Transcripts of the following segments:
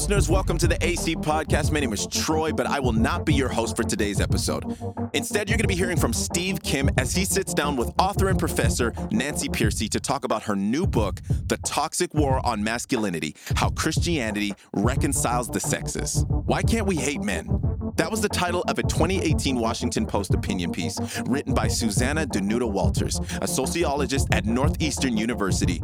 listeners. Welcome to the AC Podcast. My name is Troy, but I will not be your host for today's episode. Instead, you're going to be hearing from Steve Kim as he sits down with author and professor Nancy Pearcey to talk about her new book, The Toxic War on Masculinity How Christianity Reconciles the Sexes. Why can't we hate men? That was the title of a 2018 Washington Post opinion piece written by Suzanna Danuta Walters, a sociologist at Northeastern University.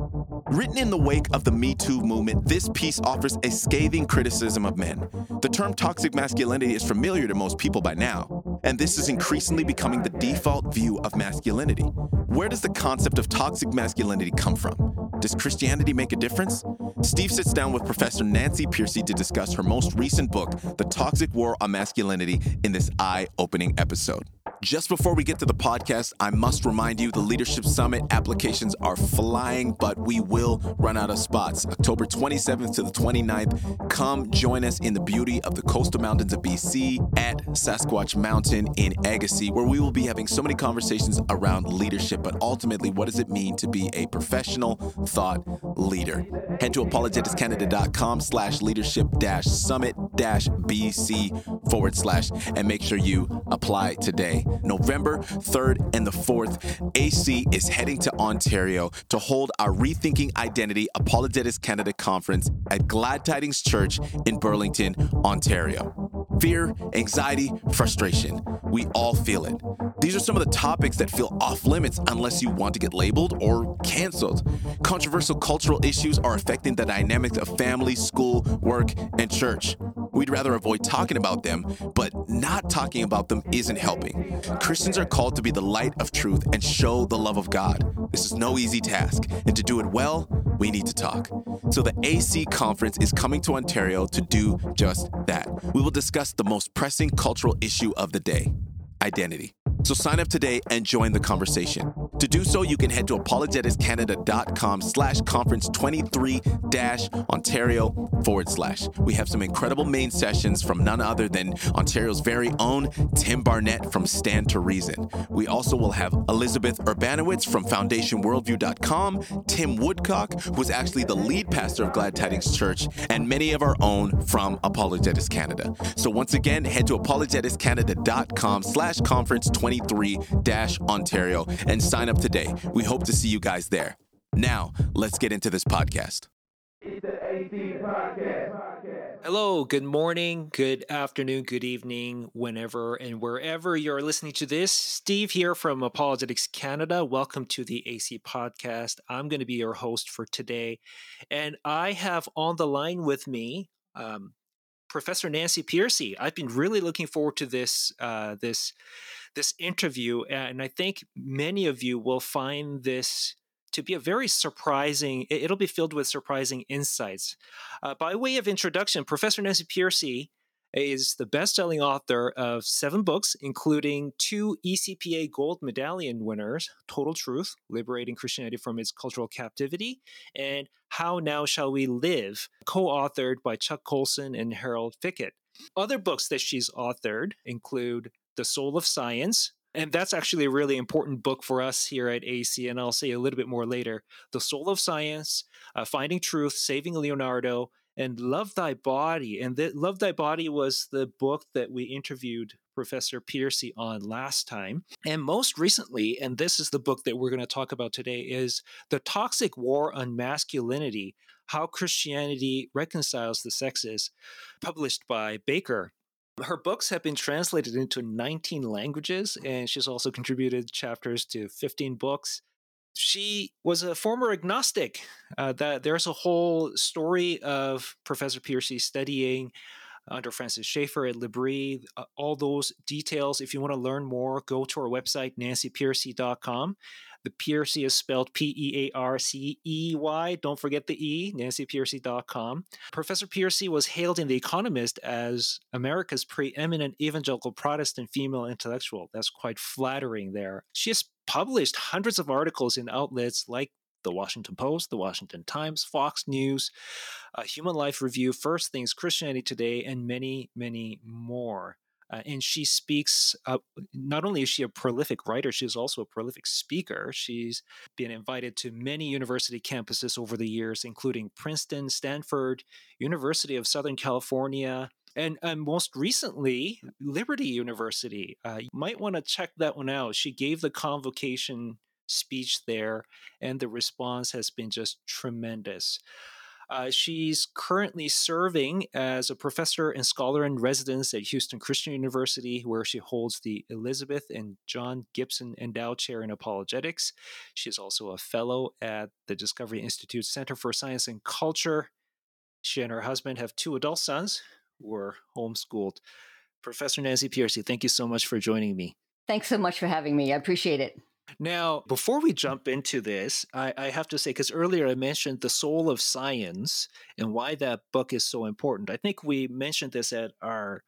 Written in the wake of the Me Too movement, this piece offers a scathing criticism of men. The term toxic masculinity is familiar to most people by now, and this is increasingly becoming the default view of masculinity. Where does the concept of toxic masculinity come from? Does Christianity make a difference? Steve sits down with Professor Nancy Pearcey to discuss her most recent book, The Toxic War on Masculinity, in this eye opening episode. Just before we get to the podcast, I must remind you the Leadership Summit applications are flying, but we will run out of spots. October 27th to the 29th, come join us in the beauty of the coastal mountains of BC at Sasquatch Mountain in Agassiz, where we will be having so many conversations around leadership, but ultimately, what does it mean to be a professional thought leader? Head to apologeticscanada.com slash leadership dash summit dash BC forward slash and make sure you apply today. November 3rd and the 4th, AC is heading to Ontario to hold our Rethinking Identity Apologetics Canada conference at Glad Tidings Church in Burlington, Ontario. Fear, anxiety, frustration. We all feel it. These are some of the topics that feel off limits unless you want to get labeled or canceled. Controversial cultural issues are affecting the dynamics of family, school, work, and church. We'd rather avoid talking about them, but not talking about them isn't helping. Christians are called to be the light of truth and show the love of God. This is no easy task, and to do it well, we need to talk. So the AC conference is coming to Ontario to do just that. We will discuss the most pressing cultural issue of the day identity. So sign up today and join the conversation. To do so, you can head to apologeticscanada.com slash conference 23 dash Ontario forward slash. We have some incredible main sessions from none other than Ontario's very own Tim Barnett from Stand to Reason. We also will have Elizabeth Urbanowicz from FoundationWorldview.com, Tim Woodcock, who is actually the lead pastor of Glad Tidings Church, and many of our own from Apologetics Canada. So once again, head to apologeticscanada.com slash conference 23 dash Ontario and sign up today. We hope to see you guys there. Now, let's get into this podcast. Hello, good morning, good afternoon, good evening, whenever and wherever you're listening to this. Steve here from Apologetics Canada. Welcome to the AC podcast. I'm going to be your host for today. And I have on the line with me um, Professor Nancy Pearcey. I've been really looking forward to this uh, this this interview, and I think many of you will find this to be a very surprising. It'll be filled with surprising insights. Uh, by way of introduction, Professor Nancy Pearcey is the best-selling author of seven books, including two ECPA Gold Medallion winners: "Total Truth: Liberating Christianity from Its Cultural Captivity" and "How Now Shall We Live," co-authored by Chuck Colson and Harold Fickett. Other books that she's authored include "The Soul of Science," and that's actually a really important book for us here at AC, and I'll say a little bit more later. The Soul of Science, uh, Finding Truth, Saving Leonardo, and Love Thy Body. And the, Love Thy Body was the book that we interviewed Professor Pearcey on last time. And most recently, and this is the book that we're going to talk about today, is The Toxic War on Masculinity How Christianity Reconciles the Sexes, published by Baker. Her books have been translated into 19 languages, and she's also contributed chapters to 15 books. She was a former agnostic. Uh, that there's a whole story of Professor Pearcey studying under Francis Schaeffer at L'Abri. Uh, all those details, if you want to learn more, go to our website, nancypearcey.com. The Pearcey is spelled P E A R C E Y. Don't forget the E, nancypearcey.com. Professor Pearcey was hailed in The Economist as America's preeminent evangelical Protestant female intellectual. That's quite flattering there. She has published hundreds of articles in outlets like the Washington Post, the Washington Times, Fox News, uh, Human Life Review, First Things, Christianity Today, and many, many more. Uh, and she speaks, uh, not only is she a prolific writer, she's also a prolific speaker. She's been invited to many university campuses over the years, including Princeton, Stanford, University of Southern California, and, and most recently, Liberty University. Uh, you might want to check that one out. She gave the convocation speech there, and the response has been just tremendous. Uh, she's currently serving as a professor and scholar in residence at Houston Christian University, where she holds the Elizabeth and John Gibson Endowed Chair in Apologetics. She is also a fellow at the Discovery Institute Center for Science and Culture. She and her husband have two adult sons who are homeschooled. Professor Nancy Pearcey, thank you so much for joining me. Thanks so much for having me. I appreciate it. Now, before we jump into this, I, I have to say, because earlier I mentioned The Soul of Science and why that book is so important. I think we mentioned this at our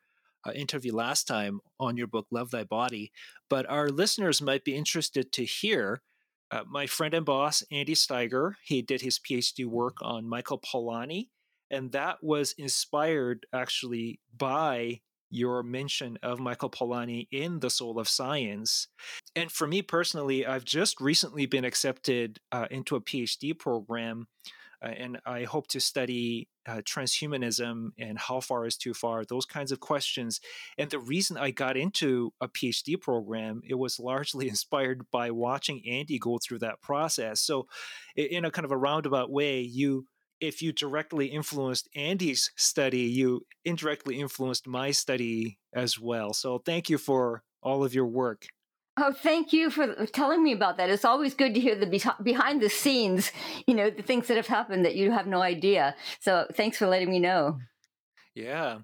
uh, interview last time on your book, Love Thy Body, but our listeners might be interested to hear. Uh, my friend and boss, Andy Steiger, he did his PhD work on Michael Polanyi, and that was inspired actually by your mention of Michael Polanyi in The Soul of Science. And for me personally, I've just recently been accepted uh, into a PhD program, uh, and I hope to study uh, transhumanism and how far is too far, those kinds of questions. And the reason I got into a PhD program, it was largely inspired by watching Andy go through that process. So, in a kind of a roundabout way, you if you directly influenced Andy's study, you indirectly influenced my study as well. So thank you for all of your work. Oh, thank you for telling me about that. It's always good to hear the behind the scenes, you know, the things that have happened that you have no idea. So thanks for letting me know. Mm. Yeah.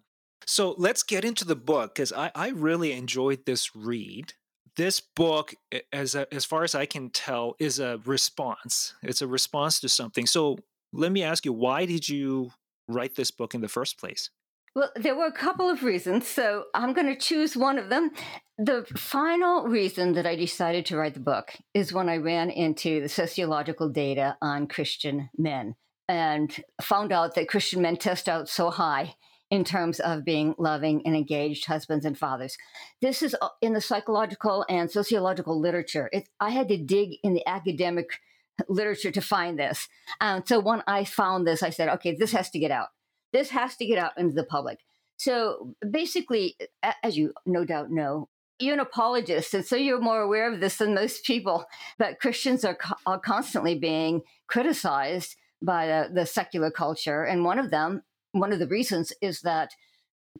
So let's get into the book because I, I really enjoyed this read. This book, as a, as far as I can tell, is a response. It's a response to something. So let me ask you, why did you write this book in the first place? Well, there were a couple of reasons, so I'm going to choose one of them. The final reason that I decided to write the book is when I ran into the sociological data on Christian men and found out that Christian men test out so high in terms of being loving and engaged husbands and fathers. This is uh, in the psychological and sociological literature. It, I had to dig in the academic literature to find this. Um, so when I found this, I said, okay, this has to get out. This has to get out into the public. So basically, as you no doubt know, you're an apologist, and so you're more aware of this than most people. But Christians are, co- are constantly being criticized by the, the secular culture, and one of them, one of the reasons, is that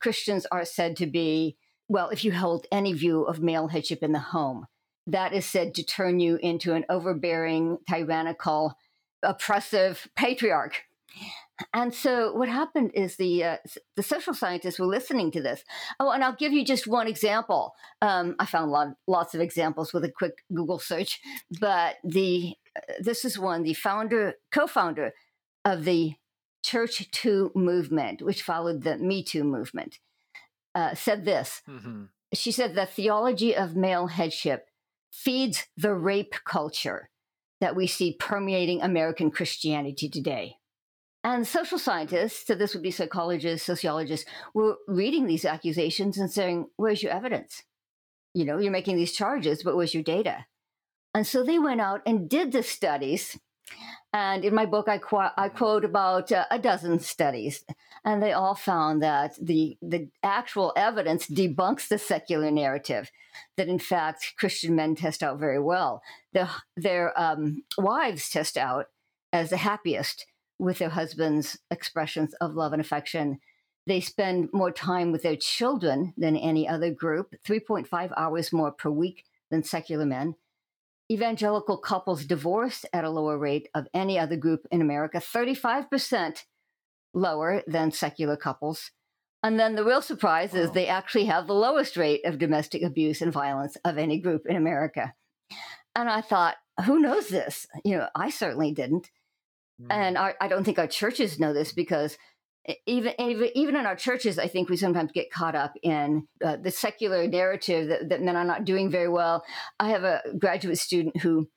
Christians are said to be well, if you hold any view of male headship in the home, that is said to turn you into an overbearing, tyrannical, oppressive patriarch. And so what happened is the uh, the social scientists were listening to this. Oh, and I'll give you just one example. Um, I found lot, lots of examples with a quick Google search, but the uh, this is one. The founder, co-founder of the Church Too movement, which followed the Me Too movement, uh, said this. Mm-hmm. She said the theology of male headship feeds the rape culture that we see permeating American Christianity today. And social scientists, so this would be psychologists, sociologists, were reading these accusations and saying, Where's your evidence? You know, you're making these charges, but where's your data? And so they went out and did the studies and in my book, I, qu- I quote about uh, a dozen studies, and they all found that the, the actual evidence debunks the secular narrative that, in fact, Christian men test out very well. The, their um, wives test out as the happiest with their husbands' expressions of love and affection. They spend more time with their children than any other group, 3.5 hours more per week than secular men evangelical couples divorced at a lower rate of any other group in America, 35% lower than secular couples. And then the real surprise wow. is they actually have the lowest rate of domestic abuse and violence of any group in America. And I thought, who knows this? You know, I certainly didn't. Mm. And I, I don't think our churches know this because even, even even in our churches, I think we sometimes get caught up in uh, the secular narrative that, that men are not doing very well. I have a graduate student who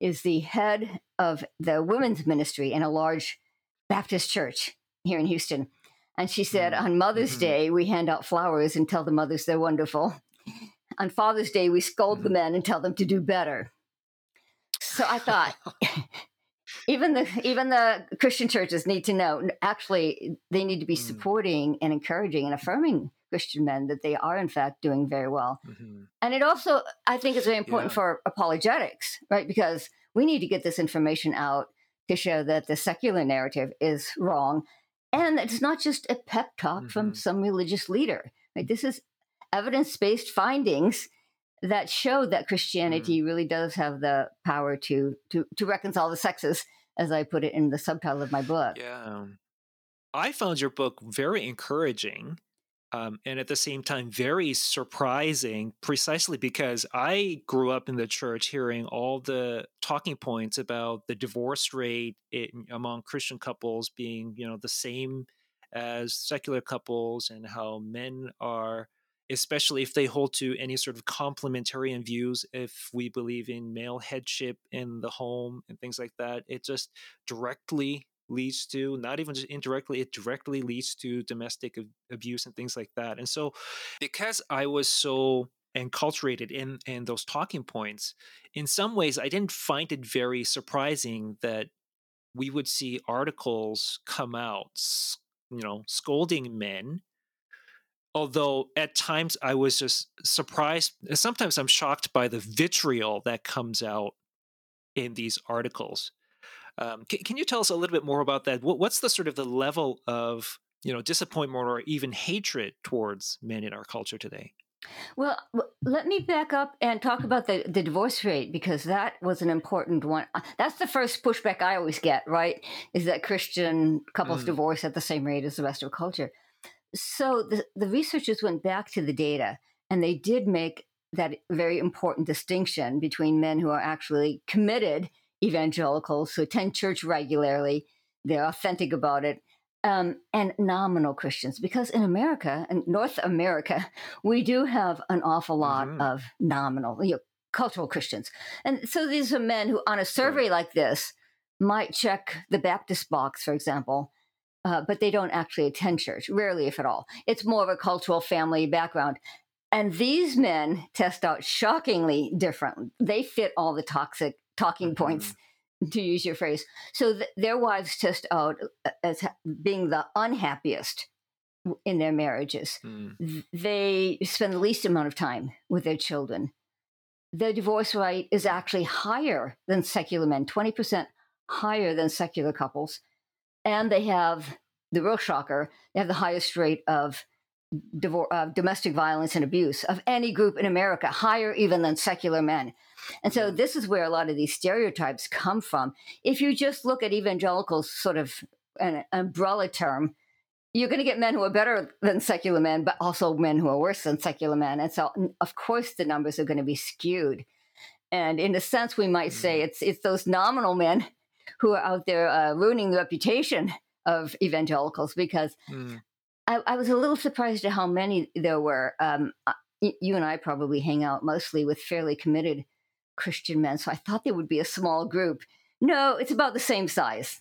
is the head of the women's ministry in a large Baptist church here in Houston. And she said, mm-hmm. on Mother's mm-hmm. Day, we hand out flowers and tell the mothers they're wonderful. On Father's Day, we scold mm-hmm. the men and tell them to do better. So I thought, even the even the Christian churches need to know. Actually, they need to be mm. supporting and encouraging and affirming Christian men that they are in fact doing very well. Mm-hmm. And it also, I think, is very important yeah. for apologetics, right? Because we need to get this information out to show that the secular narrative is wrong, and it's not just a pep talk mm-hmm. from some religious leader. Right? This is evidence-based findings that show that Christianity mm-hmm. really does have the power to to to reconcile the sexes, as I put it in the subtitle of my book. Yeah. I found your book very encouraging um, and at the same time very surprising precisely because i grew up in the church hearing all the talking points about the divorce rate in, among christian couples being you know the same as secular couples and how men are especially if they hold to any sort of complementarian views if we believe in male headship in the home and things like that it just directly leads to not even just indirectly it directly leads to domestic abuse and things like that. And so because i was so enculturated in in those talking points in some ways i didn't find it very surprising that we would see articles come out you know scolding men. Although at times i was just surprised sometimes i'm shocked by the vitriol that comes out in these articles um, can, can, you tell us a little bit more about that? What, what's the sort of the level of you know disappointment or even hatred towards men in our culture today? Well, let me back up and talk about the, the divorce rate because that was an important one. Uh, that's the first pushback I always get, right? Is that Christian couples mm. divorce at the same rate as the rest of culture. So the, the researchers went back to the data and they did make that very important distinction between men who are actually committed evangelicals who attend church regularly, they're authentic about it, um, and nominal Christians. Because in America, in North America, we do have an awful lot mm-hmm. of nominal, you know, cultural Christians. And so these are men who, on a survey right. like this, might check the Baptist box, for example, uh, but they don't actually attend church, rarely, if at all. It's more of a cultural family background. And these men test out shockingly different. They fit all the toxic talking points mm-hmm. to use your phrase. So th- their wives test out uh, as ha- being the unhappiest in their marriages. Mm. They spend the least amount of time with their children. Their divorce rate is actually higher than secular men, 20% higher than secular couples. And they have the real shocker, they have the highest rate of divor- uh, domestic violence and abuse of any group in America, higher even than secular men. And so this is where a lot of these stereotypes come from. If you just look at evangelicals, sort of an umbrella term, you're going to get men who are better than secular men, but also men who are worse than secular men. And so, of course, the numbers are going to be skewed. And in a sense, we might say mm-hmm. it's it's those nominal men who are out there uh, ruining the reputation of evangelicals because mm. I, I, was a little surprised at how many there were. Um, you and I probably hang out mostly with fairly committed Christian men, so I thought there would be a small group. No, it's about the same size.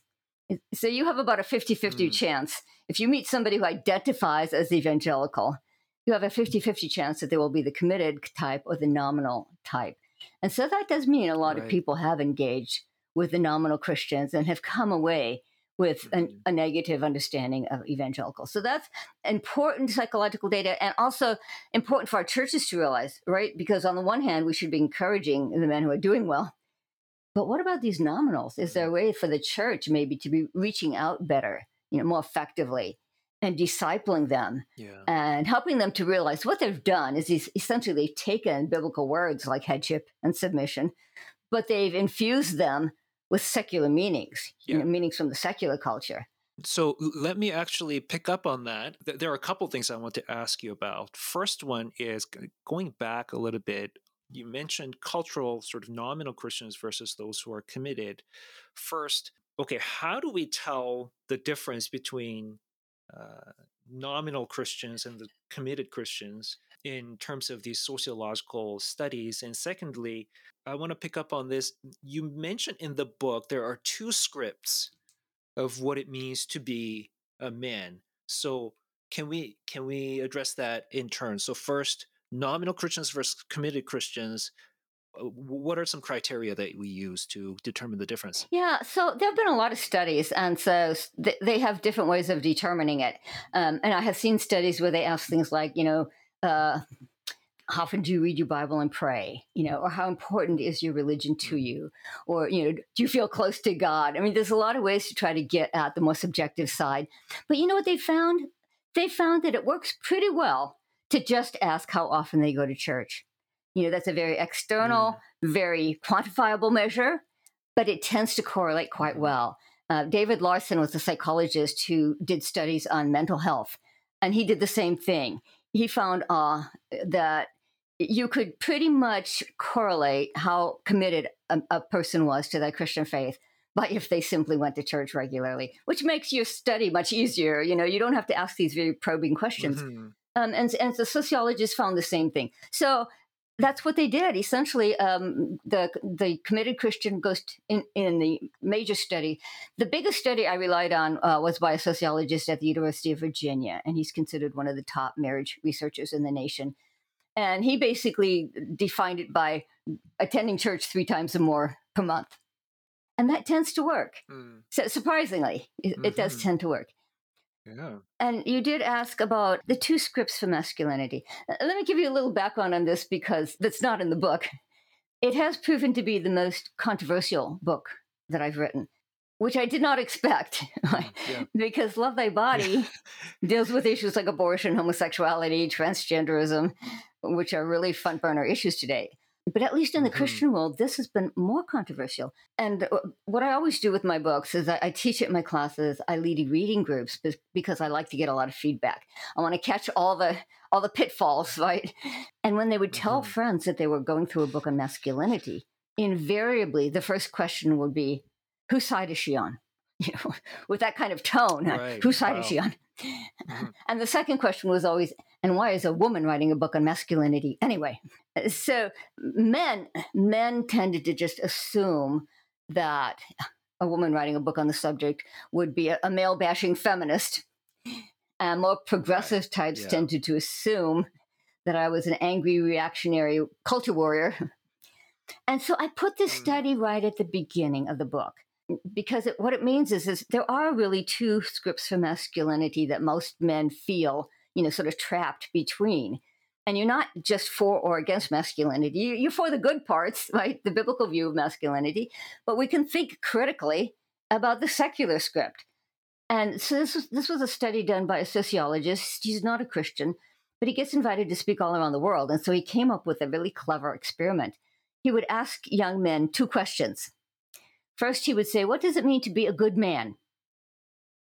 So you have about a 50 50 mm. chance. If you meet somebody who identifies as evangelical, you have a 50 50 chance that they will be the committed type or the nominal type. And so that does mean a lot right. of people have engaged with the nominal Christians and have come away with an, mm-hmm. a negative understanding of evangelicals. So that's important psychological data and also important for our churches to realize, right? Because on the one hand, we should be encouraging the men who are doing well. But what about these nominals? Is there a way for the church maybe to be reaching out better, you know, more effectively and discipling them yeah. and helping them to realize what they've done is essentially they've taken biblical words like headship and submission, but they've infused them with secular meanings, yeah. you know, meanings from the secular culture. So let me actually pick up on that. There are a couple things I want to ask you about. First one is going back a little bit. You mentioned cultural, sort of nominal Christians versus those who are committed. First, okay, how do we tell the difference between uh, nominal Christians and the committed Christians in terms of these sociological studies? And secondly, I want to pick up on this. You mentioned in the book there are two scripts of what it means to be a man. So can we can we address that in turn? So first, nominal Christians versus committed Christians. Uh, what are some criteria that we use to determine the difference? Yeah, so there have been a lot of studies, and so they have different ways of determining it. Um, and I have seen studies where they ask things like, you know, uh, how often do you read your Bible and pray? You know, or how important is your religion to mm. you? Or, you know, do you feel close to God? I mean, there's a lot of ways to try to get at the more subjective side. But you know what they found? They found that it works pretty well to just ask how often they go to church. You know, that's a very external, mm. very quantifiable measure, but it tends to correlate quite well. Uh, David Larson was a psychologist who did studies on mental health, and he did the same thing. He found uh, that you could pretty much correlate how committed a, a person was to their Christian faith by if they simply went to church regularly, which makes your study much easier. You know, you don't have to ask these very probing questions. Mm-hmm. Um, and, and the sociologists found the same thing. So that's what they did. Essentially, um, the the committed Christian goes in in the major study. The biggest study I relied on uh, was by a sociologist at the University of Virginia, and he's considered one of the top marriage researchers in the nation. And he basically defined it by attending church three times or more per month, and that tends to work. Mm. So surprisingly, it, mm-hmm. it does mm-hmm. tend to work. Yeah. And you did ask about the two scripts for masculinity. Uh, let me give you a little background on this because that's not in the book. It has proven to be the most controversial book that I've written, which I did not expect, mm, yeah. because Love Thy Body deals with issues like abortion, homosexuality, transgenderism, which are really front burner issues today. But at least in the mm-hmm. Christian world, this has been more controversial. And uh, what I always do with my books is I, I teach it in my classes. I lead reading groups because I like to get a lot of feedback. I want to catch all the all the pitfalls, right? And when they would tell mm-hmm. friends that they were going through a book on masculinity, invariably the first question would be, "Whose side is she on?" You know, with that kind of tone. Right. Whose side wow. is she on? Mm-hmm. And the second question was always, and why is a woman writing a book on masculinity anyway? So men men tended to just assume that a woman writing a book on the subject would be a, a male bashing feminist. And more progressive right. types yeah. tended to assume that I was an angry reactionary culture warrior. And so I put this mm. study right at the beginning of the book because it, what it means is, is there are really two scripts for masculinity that most men feel, you know, sort of trapped between. And you're not just for or against masculinity. You're for the good parts, right? The biblical view of masculinity. But we can think critically about the secular script. And so this was, this was a study done by a sociologist. He's not a Christian, but he gets invited to speak all around the world. And so he came up with a really clever experiment. He would ask young men two questions First, he would say, What does it mean to be a good man?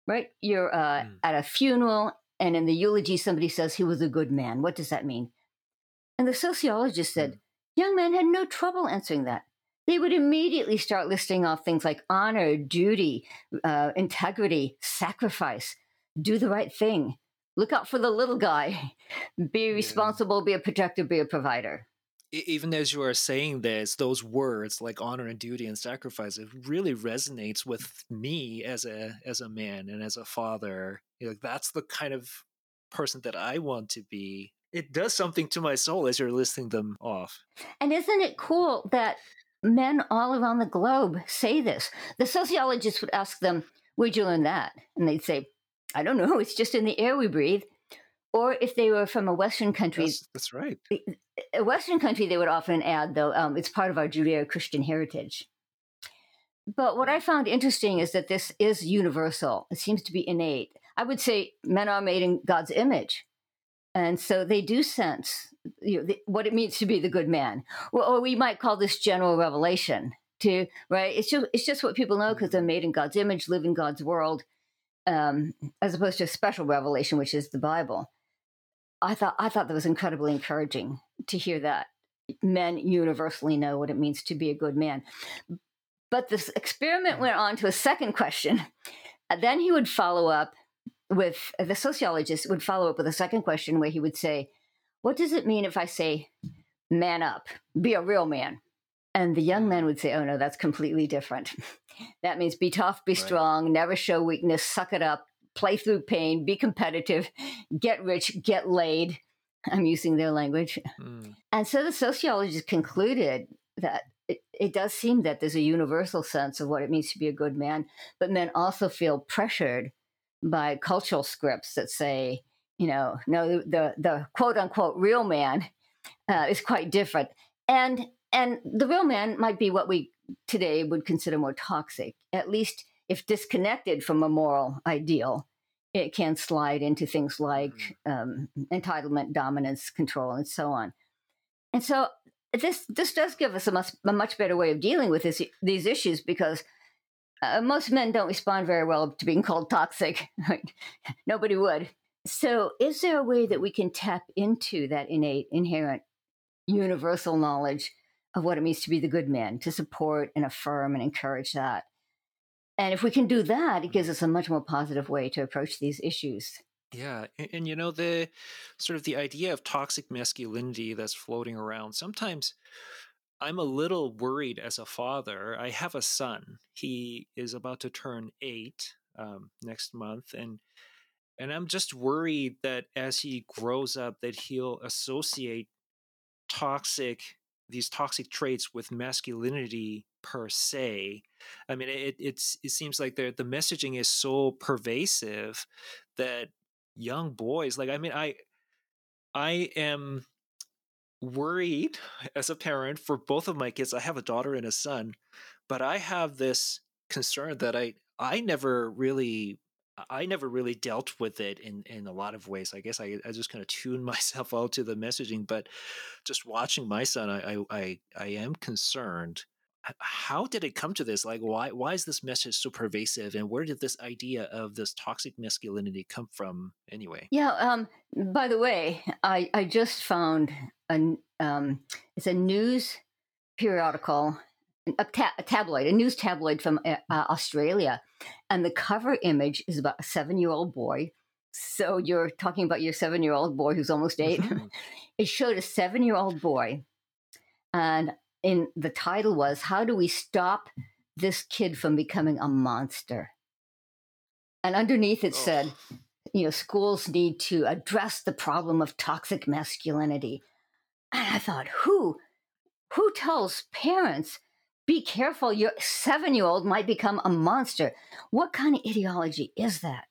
Right? You're uh, mm. at a funeral, and in the eulogy, somebody says he was a good man. What does that mean? And the sociologist said, mm. Young men had no trouble answering that. They would immediately start listing off things like honor, duty, uh, integrity, sacrifice, do the right thing, look out for the little guy, be responsible, be a protector, be a provider even as you are saying this, those words like honor and duty and sacrifice, it really resonates with me as a as a man and as a father. You that's the kind of person that I want to be. It does something to my soul as you're listing them off. And isn't it cool that men all around the globe say this? The sociologists would ask them, Where'd you learn that? And they'd say, I don't know, it's just in the air we breathe or if they were from a Western country. That's, that's right. A Western country, they would often add, though, um, it's part of our Judeo Christian heritage. But what I found interesting is that this is universal. It seems to be innate. I would say men are made in God's image. And so they do sense you know, the, what it means to be the good man. Or, or we might call this general revelation to, right? It's just, it's just what people know because they're made in God's image, live in God's world, um, as opposed to a special revelation, which is the Bible. I thought I thought that was incredibly encouraging to hear that men universally know what it means to be a good man. But this experiment mm. went on to a second question. And then he would follow up with the sociologist would follow up with a second question where he would say, What does it mean if I say, man up, be a real man? And the young men would say, Oh, no, that's completely different. that means be tough, be right. strong, never show weakness, suck it up, play through pain, be competitive, get rich, get laid. I'm using their language. Mm. And so the sociologists concluded that it, it does seem that there's a universal sense of what it means to be a good man, but men also feel pressured by cultural scripts that say, you know, no, the the quote unquote real man uh, is quite different, and and the real man might be what we today would consider more toxic, at least if disconnected from a moral ideal. It can slide into things like mm-hmm. um, entitlement, dominance, control, and so on. And so this this does give us a much, a much better way of dealing with this, these issues because uh, most men don't respond very well to being called toxic. Nobody would. So, is there a way that we can tap into that innate, inherent, universal knowledge of what it means to be the good man, to support and affirm and encourage that? And if we can do that, it gives us a much more positive way to approach these issues. Yeah, and, and, you know the sort of the idea of toxic masculinity that's floating around. Sometimes I'm a little worried as a father. I have a son. He is about to turn eight um, next month, and and I'm just worried that as he grows up, that he'll associate toxic these toxic traits with masculinity per se. I mean, it it's it seems like the the messaging is so pervasive that young boys like I mean I I am worried as a parent for both of my kids. I have a daughter and a son, but I have this concern that I I never really I never really dealt with it in in a lot of ways. I guess I, I just kind of tuned myself out to the messaging, but just watching my son, I I I, I am concerned. How did it come to this? Like, why why is this message so pervasive, and where did this idea of this toxic masculinity come from? Anyway, yeah. Um. By the way, I I just found a um, it's a news periodical, a, ta- a tabloid, a news tabloid from uh, uh Australia, and the cover image is about a seven-year-old boy. So you're talking about your seven-year-old boy who's almost 8 mm-hmm. it showed a seven-year-old boy, and in the title was "How do we stop this kid from becoming a monster?" And underneath it oh. said, you know, schools need to address the problem of toxic masculinity and I thought, who, who tells parents, be careful, your seven year old might become a monster? What kind of ideology is that?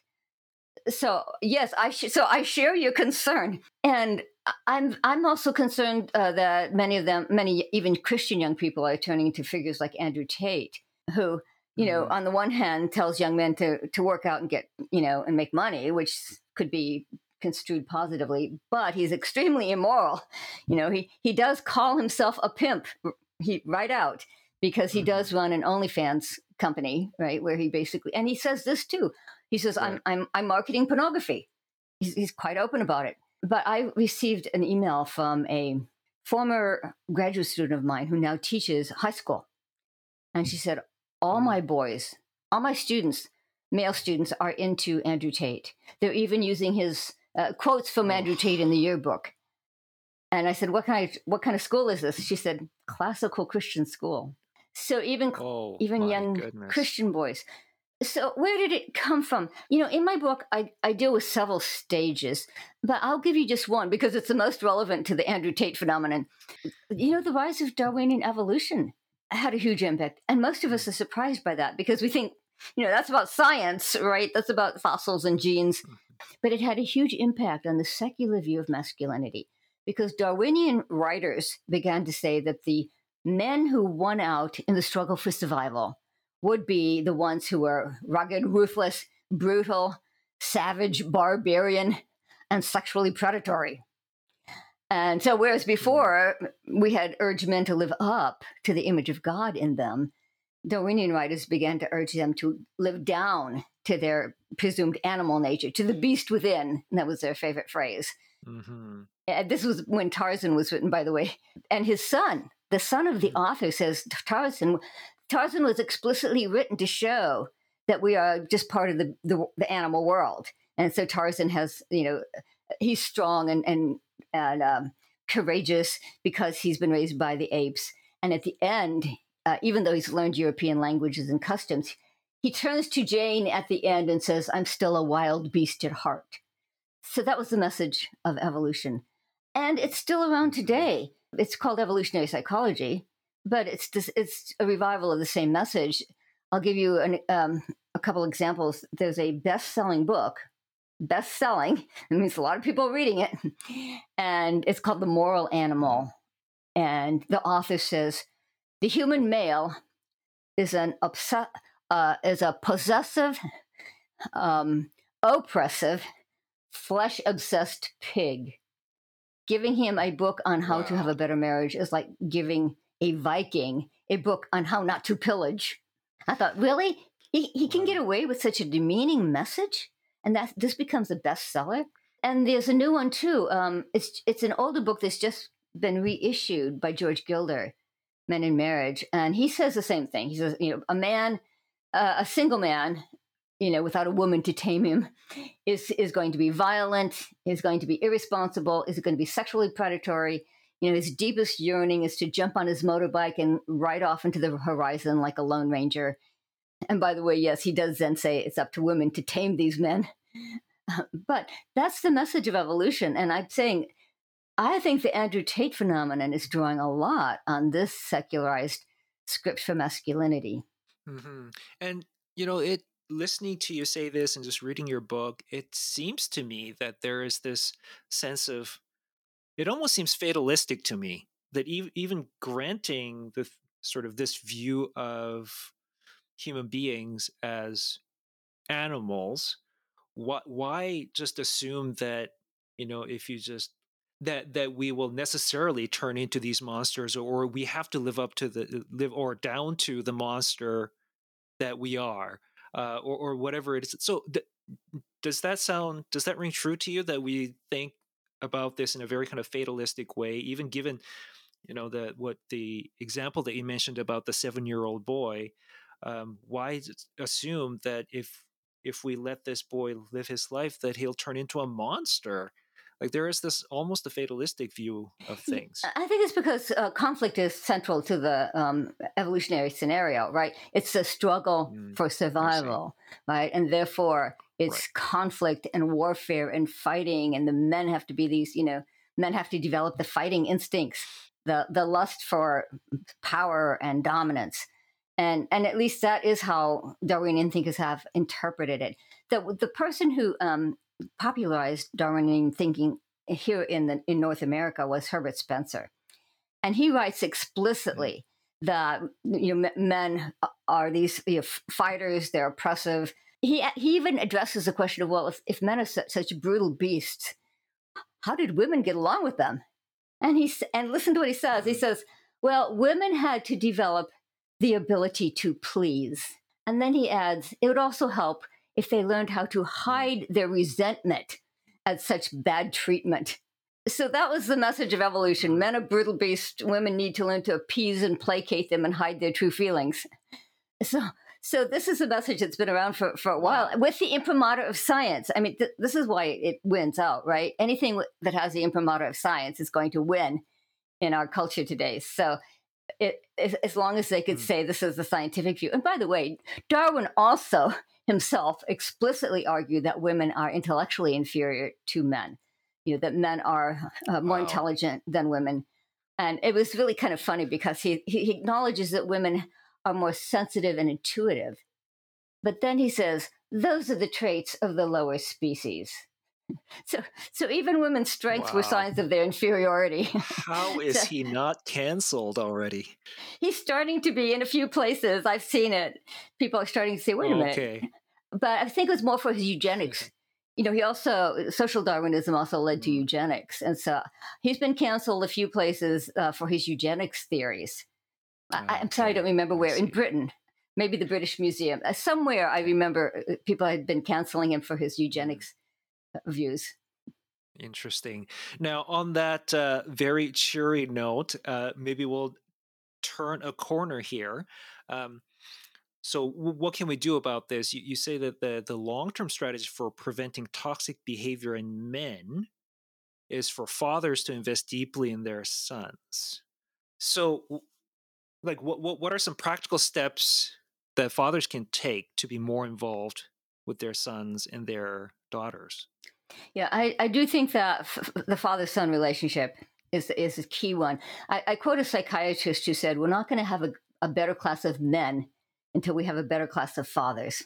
So yes, I sh- so I share your concern, and I'm I'm also concerned uh, that many of them, many even Christian young people, are turning to figures like Andrew Tate, who you know, mm-hmm. on the one hand tells young men to to work out and get you know and make money, which could be construed positively, but he's extremely immoral. You know, he he does call himself a pimp, he right out because he mm-hmm. does run an OnlyFans company, right, where he basically and he says this too. He says, right. "I'm I'm I'm marketing pornography." He's, he's quite open about it. But I received an email from a former graduate student of mine who now teaches high school, and she said, "All mm-hmm. my boys, all my students." Male students are into Andrew Tate. They're even using his uh, quotes from Andrew oh. Tate in the yearbook. And I said, "What kind of what kind of school is this?" She said, "Classical Christian school." So even oh, even young goodness. Christian boys. So where did it come from? You know, in my book, I, I deal with several stages, but I'll give you just one because it's the most relevant to the Andrew Tate phenomenon. You know, the rise of Darwinian evolution had a huge impact, and most of us are surprised by that because we think, you know, that's about science, right? That's about fossils and genes. Mm. But it had a huge impact on the secular view of masculinity because Darwinian writers began to say that the men who won out in the struggle for survival would be the ones who were rugged, ruthless, brutal, savage, barbarian, and sexually predatory. And so, whereas before we had urged men to live up to the image of God in them, Darwinian writers began to urge them to live down to their presumed animal nature, to the beast within. And that was their favorite phrase. Mm-hmm. And this was when Tarzan was written, by the way. And his son, the son of the mm-hmm. author, says Tarzan, Tarzan was explicitly written to show that we are just part of the, the, the animal world. And so Tarzan has, you know, he's strong and, and, and um, courageous because he's been raised by the apes. And at the end, uh, even though he's learned European languages and customs, he turns to Jane at the end and says, I'm still a wild beast at heart. So that was the message of evolution. And it's still around today. It's called evolutionary psychology, but it's this, it's a revival of the same message. I'll give you an, um, a couple examples. There's a best-selling book, best-selling. It means a lot of people are reading it, and it's called The Moral Animal. And the author says the human male is an obs- uh, is a possessive, um, oppressive, flesh obsessed pig. Giving him a book on how wow. to have a better marriage is like giving a Viking a book on how not to pillage. I thought, really? He, he can get away with such a demeaning message? And that this becomes a bestseller? And there's a new one too. Um, it's it's an older book that's just been reissued by George Gilder, Men in Marriage, and he says the same thing. He says, you know, a man uh, a single man, you know, without a woman to tame him, is is going to be violent, is going to be irresponsible, is going to be sexually predatory. You know, his deepest yearning is to jump on his motorbike and ride off into the horizon like a lone ranger. And by the way, yes, he does then say it's up to women to tame these men. But that's the message of evolution. And I'm saying, I think the Andrew Tate phenomenon is drawing a lot on this secularized script for masculinity. Mm-hmm. And you know, it listening to you say this and just reading your book, it seems to me that there is this sense of it almost seems fatalistic to me that even even granting the sort of this view of human beings as animals, why just assume that you know if you just that that we will necessarily turn into these monsters or we have to live up to the live or down to the monster that we are uh, or, or whatever it is. So th- does that sound does that ring true to you that we think about this in a very kind of fatalistic way even given you know the what the example that you mentioned about the seven year old boy um, why assume that if if we let this boy live his life that he'll turn into a monster like there is this almost a fatalistic view of things. I think it's because uh, conflict is central to the um, evolutionary scenario, right? It's a struggle mm, for survival, right? And therefore, it's right. conflict and warfare and fighting, and the men have to be these, you know, men have to develop the fighting instincts, the the lust for power and dominance. And, and at least that is how Darwinian thinkers have interpreted it. The, the person who um, popularized Darwinian thinking here in the in North America was Herbert Spencer, and he writes explicitly mm. that you know, men are these you know, fighters; they're oppressive. He he even addresses the question of well, if, if men are such, such brutal beasts, how did women get along with them? And he and listen to what he says. He mm. says, "Well, women had to develop the ability to please." And then he adds, "It would also help if they learned how to hide their resentment at such bad treatment. So that was the message of evolution. Men are brutal beasts. Women need to learn to appease and placate them and hide their true feelings. So, so this is a message that's been around for, for a while with the imprimatur of science. I mean, th- this is why it wins out, right? Anything that has the imprimatur of science is going to win in our culture today. So it, as long as they could mm. say this is the scientific view. And by the way, Darwin also himself explicitly argued that women are intellectually inferior to men, you know, that men are uh, more wow. intelligent than women. And it was really kind of funny because he, he acknowledges that women are more sensitive and intuitive. But then he says, those are the traits of the lower species. So, so even women's strengths wow. were signs of their inferiority. How is so, he not canceled already? He's starting to be in a few places. I've seen it. People are starting to say, "Wait a minute." Okay. But I think it was more for his eugenics. You know, he also social Darwinism also led to mm. eugenics, and so he's been canceled a few places uh, for his eugenics theories. Okay. I, am sorry, I don't remember where. In Britain, maybe the British Museum. Uh, somewhere I remember uh, people had been canceling him for his mm. eugenics views. Interesting. Now, on that uh, very cheery note, uh, maybe we'll turn a corner here. Um, so, w- what can we do about this? You, you say that the, the long term strategy for preventing toxic behavior in men is for fathers to invest deeply in their sons. So, like, what, what, what are some practical steps that fathers can take to be more involved with their sons and their daughters. Yeah, I, I do think that f- the father son relationship is is a key one. I, I quote a psychiatrist who said, "We're not going to have a, a better class of men until we have a better class of fathers,"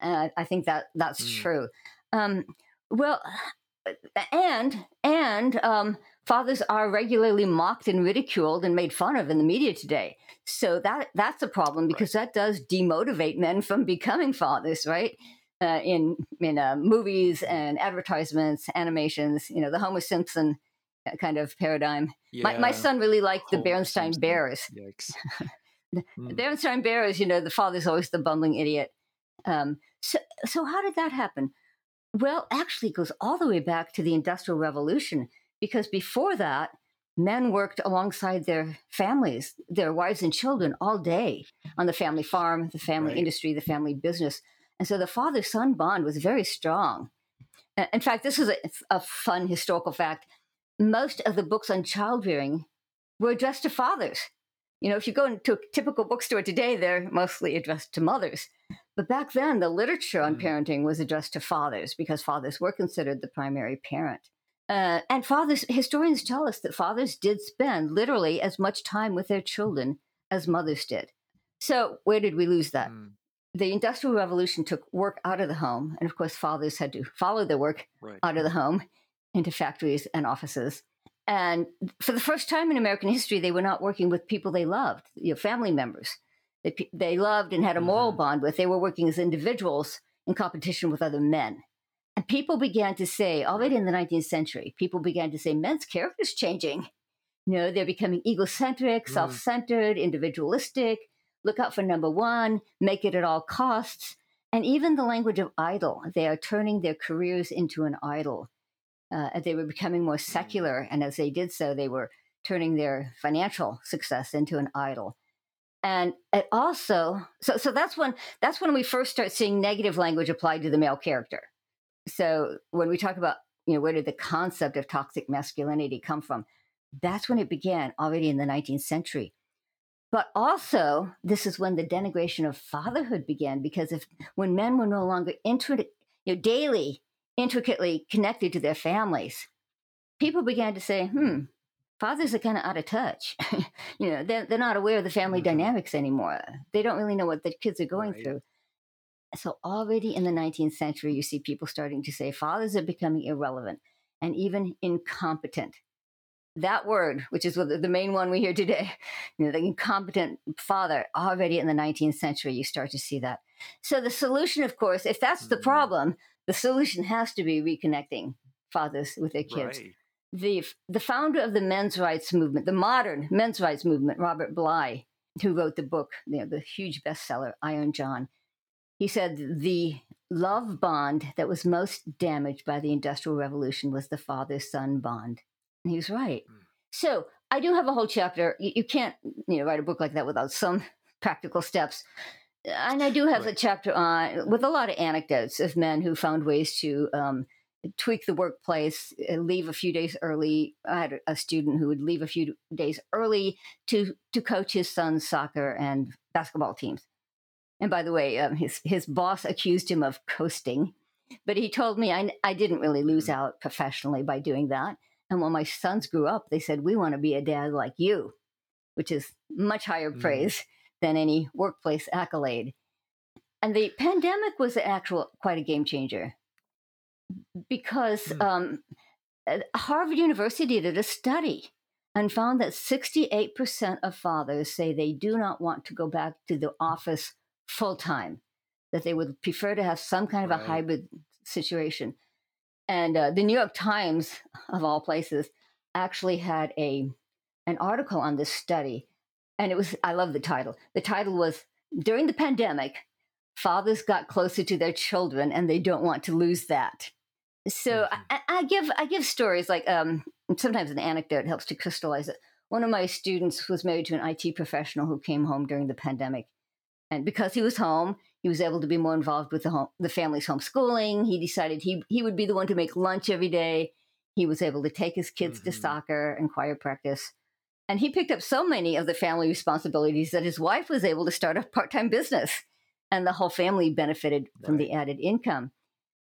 and I, I think that that's mm. true. Um, well, and and um, fathers are regularly mocked and ridiculed and made fun of in the media today. So that that's a problem because right. that does demotivate men from becoming fathers, right? Uh, in in uh, movies and advertisements, animations, you know, the Homer Simpson uh, kind of paradigm. Yeah. My, my son really liked the Homer Berenstain Simpson. Bears. Yikes. the mm. Berenstain Bears, you know, the father's always the bumbling idiot. Um, so, so how did that happen? Well, actually, it goes all the way back to the Industrial Revolution because before that, men worked alongside their families, their wives and children all day on the family farm, the family right. industry, the family business. And so the father son bond was very strong. In fact, this is a, a, fun historical fact. Most of the books on child rearing were addressed to fathers. You know, if you go into a typical bookstore today, they're mostly addressed to mothers. But back then, the literature on mm. parenting was addressed to fathers because fathers were considered the primary parent. Uh, and fathers, historians tell us that fathers did spend literally as much time with their children as mothers did. So, where did we lose that? Mm. The Industrial Revolution took work out of the home. And of course, fathers had to follow their work right. out of the home into factories and offices. And for the first time in American history, they were not working with people they loved, you know, family members that they loved and had a moral mm-hmm. bond with. They were working as individuals in competition with other men. And people began to say, already in the 19th century, people began to say, men's character is changing. You know, they're becoming egocentric, mm. self centered, individualistic, look out for number one, make it at all costs. And even the language of idol, they are turning their careers into an idol. Uh, they were becoming more mm. secular. And as they did so, they were turning their financial success into an idol and it also so so that's when that's when we first start seeing negative language applied to the male character so when we talk about you know where did the concept of toxic masculinity come from that's when it began already in the 19th century but also this is when the denigration of fatherhood began because if when men were no longer you know, daily intricately connected to their families people began to say hmm fathers are kind of out of touch. you know, they're, they're not aware of the family mm-hmm. dynamics anymore. They don't really know what the kids are going right. through. So already in the 19th century, you see people starting to say fathers are becoming irrelevant and even incompetent. That word, which is the main one we hear today, you know, the incompetent father, already in the 19th century, you start to see that. So the solution, of course, if that's the mm-hmm. problem, the solution has to be reconnecting fathers with their kids. Right the the founder of the men's rights movement, the modern men's rights movement, Robert Bly, who wrote the book, you know, the huge bestseller Iron John, he said the love bond that was most damaged by the Industrial Revolution was the father son bond. And he was right. Mm. So I do have a whole chapter. You, you, can't, you know, write a book like that without some practical steps. And I do have right. a chapter on with a lot of anecdotes of men who found ways to um, tweak the workplace, uh, leave a few days early. I had a student who would leave a few days early to to coach his son's soccer and basketball teams. And by the way, um, his his boss accused him of coasting, but he told me I I didn't really lose mm. out professionally by doing that. And when my sons grew up, they said we want to be a dad like you, which is much higher mm. praise than any workplace accolade. And the pandemic was actual quite a game changer because mm. um, uh, Harvard University did a study and found that 68% of fathers say they do not want to go back to the office full time, that they would prefer to have some kind of right. a hybrid situation. And uh, the New York Times, of all places, actually had a an article on this study, and it was I love the title. The title was "During the Pandemic, Fathers Got Closer to Their Children, and They Don't Want to Lose That." So mm-hmm. I, I, give I give stories like um, sometimes an anecdote helps to crystallize it. One of my students was married to an IT professional who came home during the pandemic, and because he was home, he was able to be more involved with the home, the family's homeschooling. He decided he he would be the one to make lunch every day. He was able to take his kids mm-hmm. to soccer and choir practice. And he picked up so many of the family responsibilities that his wife was able to start a part time business. And the whole family benefited right. from the added income.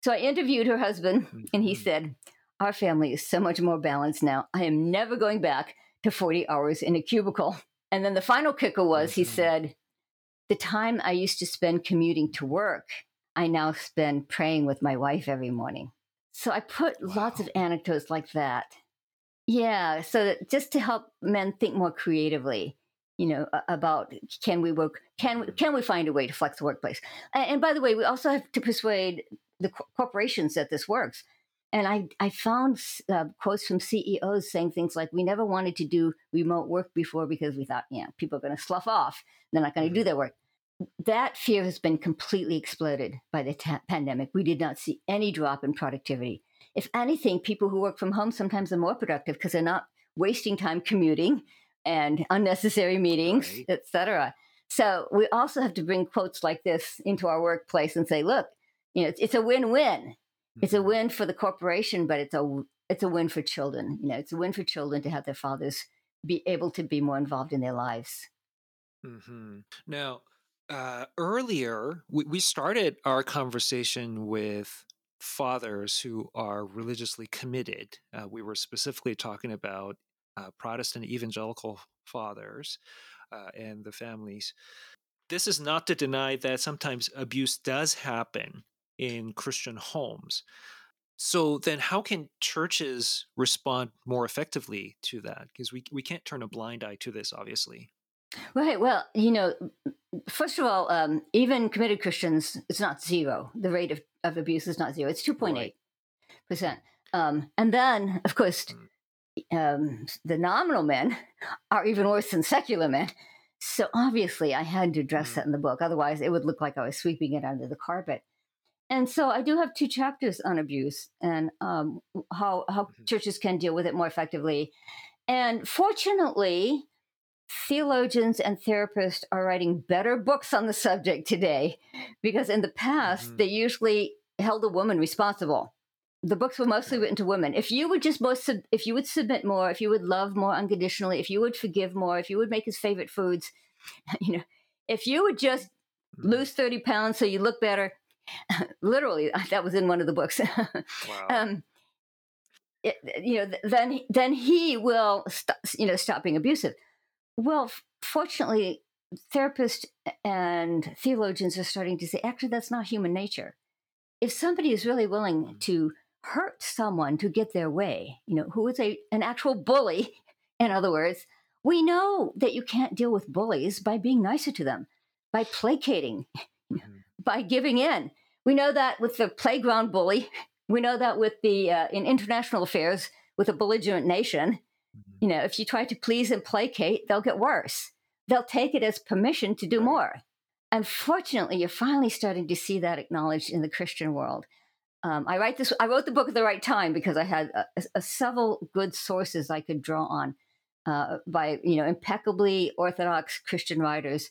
So I interviewed her husband, mm-hmm. and he mm-hmm. said, Our family is so much more balanced now. I am never going back to 40 hours in a cubicle. And then the final kicker was mm-hmm. he said, The time I used to spend commuting to work, I now spend praying with my wife every morning. So I put wow. lots of anecdotes like that. Yeah, so just to help men think more creatively, you know, about can we work, can we, can we find a way to flex the workplace? And by the way, we also have to persuade the corporations that this works. And I, I found uh, quotes from CEOs saying things like, we never wanted to do remote work before because we thought, yeah, people are going to slough off. They're not going to do mm-hmm. their work. That fear has been completely exploded by the ta- pandemic. We did not see any drop in productivity. If anything, people who work from home sometimes are more productive because they're not wasting time commuting and unnecessary meetings, right. etc. So we also have to bring quotes like this into our workplace and say, look, you know, it's, it's a win-win. It's a mm-hmm. win for the corporation, but it's a it's a win for children. You know, it's a win for children to have their fathers be able to be more involved in their lives. Mm-hmm. Now, uh, earlier we, we started our conversation with fathers who are religiously committed. Uh, we were specifically talking about uh, Protestant evangelical fathers uh, and the families. This is not to deny that sometimes abuse does happen in Christian homes. So then how can churches respond more effectively to that? Because we, we can't turn a blind eye to this, obviously. Right. Well, you know, first of all, um, even committed Christians, it's not zero. The rate of, of abuse is not zero. It's 2.8%. Right. Um, and then, of course, mm. um, the nominal men are even worse than secular men. So obviously, I had to address mm. that in the book. Otherwise, it would look like I was sweeping it under the carpet and so I do have two chapters on abuse and um, how how mm-hmm. churches can deal with it more effectively. And fortunately, theologians and therapists are writing better books on the subject today, because in the past mm-hmm. they usually held a woman responsible. The books were mostly written to women. If you would just most, if you would submit more, if you would love more unconditionally, if you would forgive more, if you would make his favorite foods, you know, if you would just mm-hmm. lose 30 pounds so you look better, literally that was in one of the books wow. um, it, you know then then he will st- you know stop being abusive well fortunately therapists and theologians are starting to say actually that's not human nature if somebody is really willing mm. to hurt someone to get their way you know who is a an actual bully in other words we know that you can't deal with bullies by being nicer to them by placating mm-hmm. by giving in we know that with the playground bully. We know that with the uh, in international affairs with a belligerent nation. You know, if you try to please and placate, they'll get worse. They'll take it as permission to do more. Unfortunately, you're finally starting to see that acknowledged in the Christian world. Um, I write this. I wrote the book at the right time because I had a, a, several good sources I could draw on uh, by you know impeccably orthodox Christian writers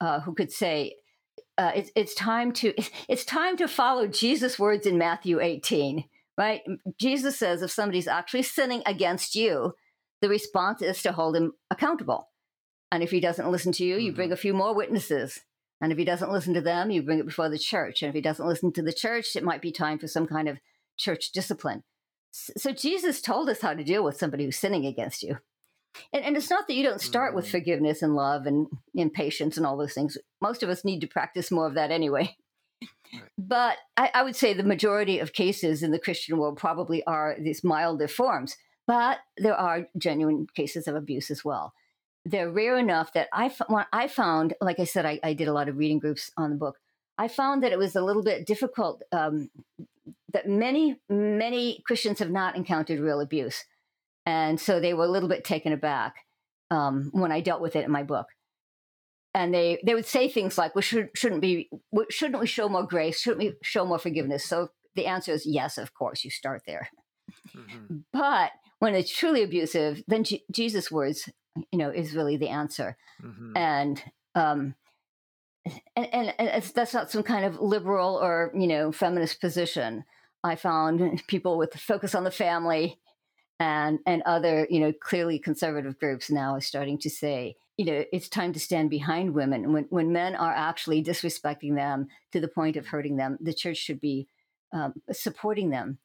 uh, who could say uh, it's, it's time to it's time to follow Jesus' words in Matthew 18, right? Jesus says if somebody's actually sinning against you, the response is to hold him accountable. And if he doesn't listen to you, you mm-hmm. bring a few more witnesses. And if he doesn't listen to them, you bring it before the church. And if he doesn't listen to the church, it might be time for some kind of church discipline. So Jesus told us how to deal with somebody who's sinning against you. And, and it's not that you don't start mm-hmm. with forgiveness and love and, and patience and all those things. Most of us need to practice more of that anyway. Right. But I, I, would say the majority of cases in the Christian world probably are these milder forms. But there are genuine cases of abuse as well. They're rare enough that I, I found, like I said, I, I did a lot of reading groups on the book. I found that it was a little bit difficult, um, that many, many Christians have not encountered real abuse. And so they were a little bit taken aback um, when I dealt with it in my book. And they, they would say things like, well, should, shouldn't, be, shouldn't we show more grace? Shouldn't we show more forgiveness? So the answer is yes, of course, you start there. Mm-hmm. But when it's truly abusive, then G- Jesus' words, you know, is really the answer. Mm-hmm. And, um, and, and, and that's not some kind of liberal or, you know, feminist position. I found people with the focus on the family and and other you know clearly conservative groups now are starting to say you know it's time to stand behind women when when men are actually disrespecting them to the point of hurting them the church should be um, supporting them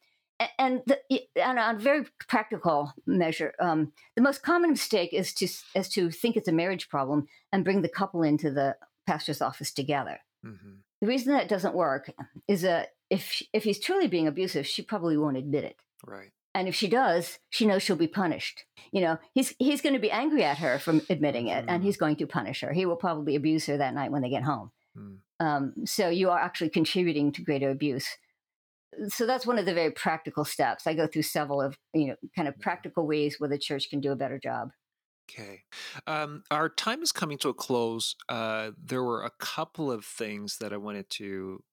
and the, and on a very practical measure, um, the most common mistake is to is to think it's a marriage problem and bring the couple into the pastor's office together. Mm-hmm. The reason that doesn't work is that if if he's truly being abusive, she probably won't admit it. Right. And if she does, she knows she'll be punished. You know, he's he's going to be angry at her from admitting it, mm. and he's going to punish her. He will probably abuse her that night when they get home. Mm. Um, so you are actually contributing to greater abuse. So that's one of the very practical steps. I go through several of you know kind of practical ways where the church can do a better job. Okay. Um, our time is coming to a close. Uh, there were a couple of things that I wanted to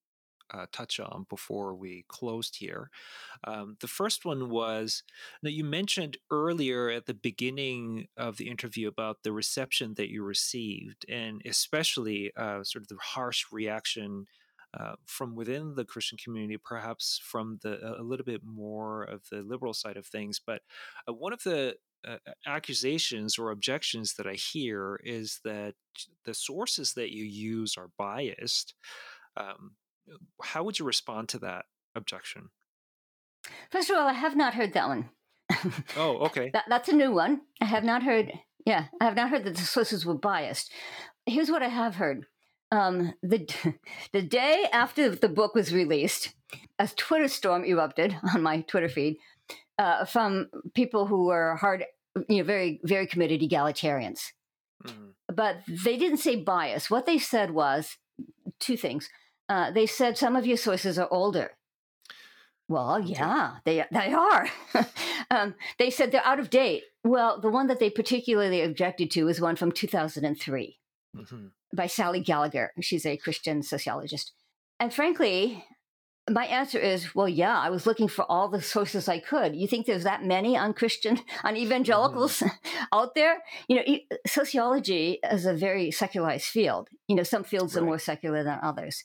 uh, touch on before we closed here. Um, the first one was that you mentioned earlier at the beginning of the interview about the reception that you received, and especially uh, sort of the harsh reaction. Uh, from within the Christian community, perhaps from the a little bit more of the liberal side of things. But uh, one of the uh, accusations or objections that I hear is that the sources that you use are biased. Um, how would you respond to that objection? First of all, I have not heard that one. oh, okay. that, that's a new one. I have not heard. Yeah, I have not heard that the sources were biased. Here's what I have heard. Um, the the day after the book was released, a Twitter storm erupted on my Twitter feed uh, from people who were hard, you know, very very committed egalitarians. Mm-hmm. But they didn't say bias. What they said was two things. Uh, they said some of your sources are older. Well, yeah, they they are. um, they said they're out of date. Well, the one that they particularly objected to is one from 2003 mm-hmm. By Sally Gallagher. She's a Christian sociologist. And frankly, my answer is, well, yeah, I was looking for all the sources I could. You think there's that many on Christian, on evangelicals mm-hmm. out there? You know, sociology is a very secularized field. You know, some fields right. are more secular than others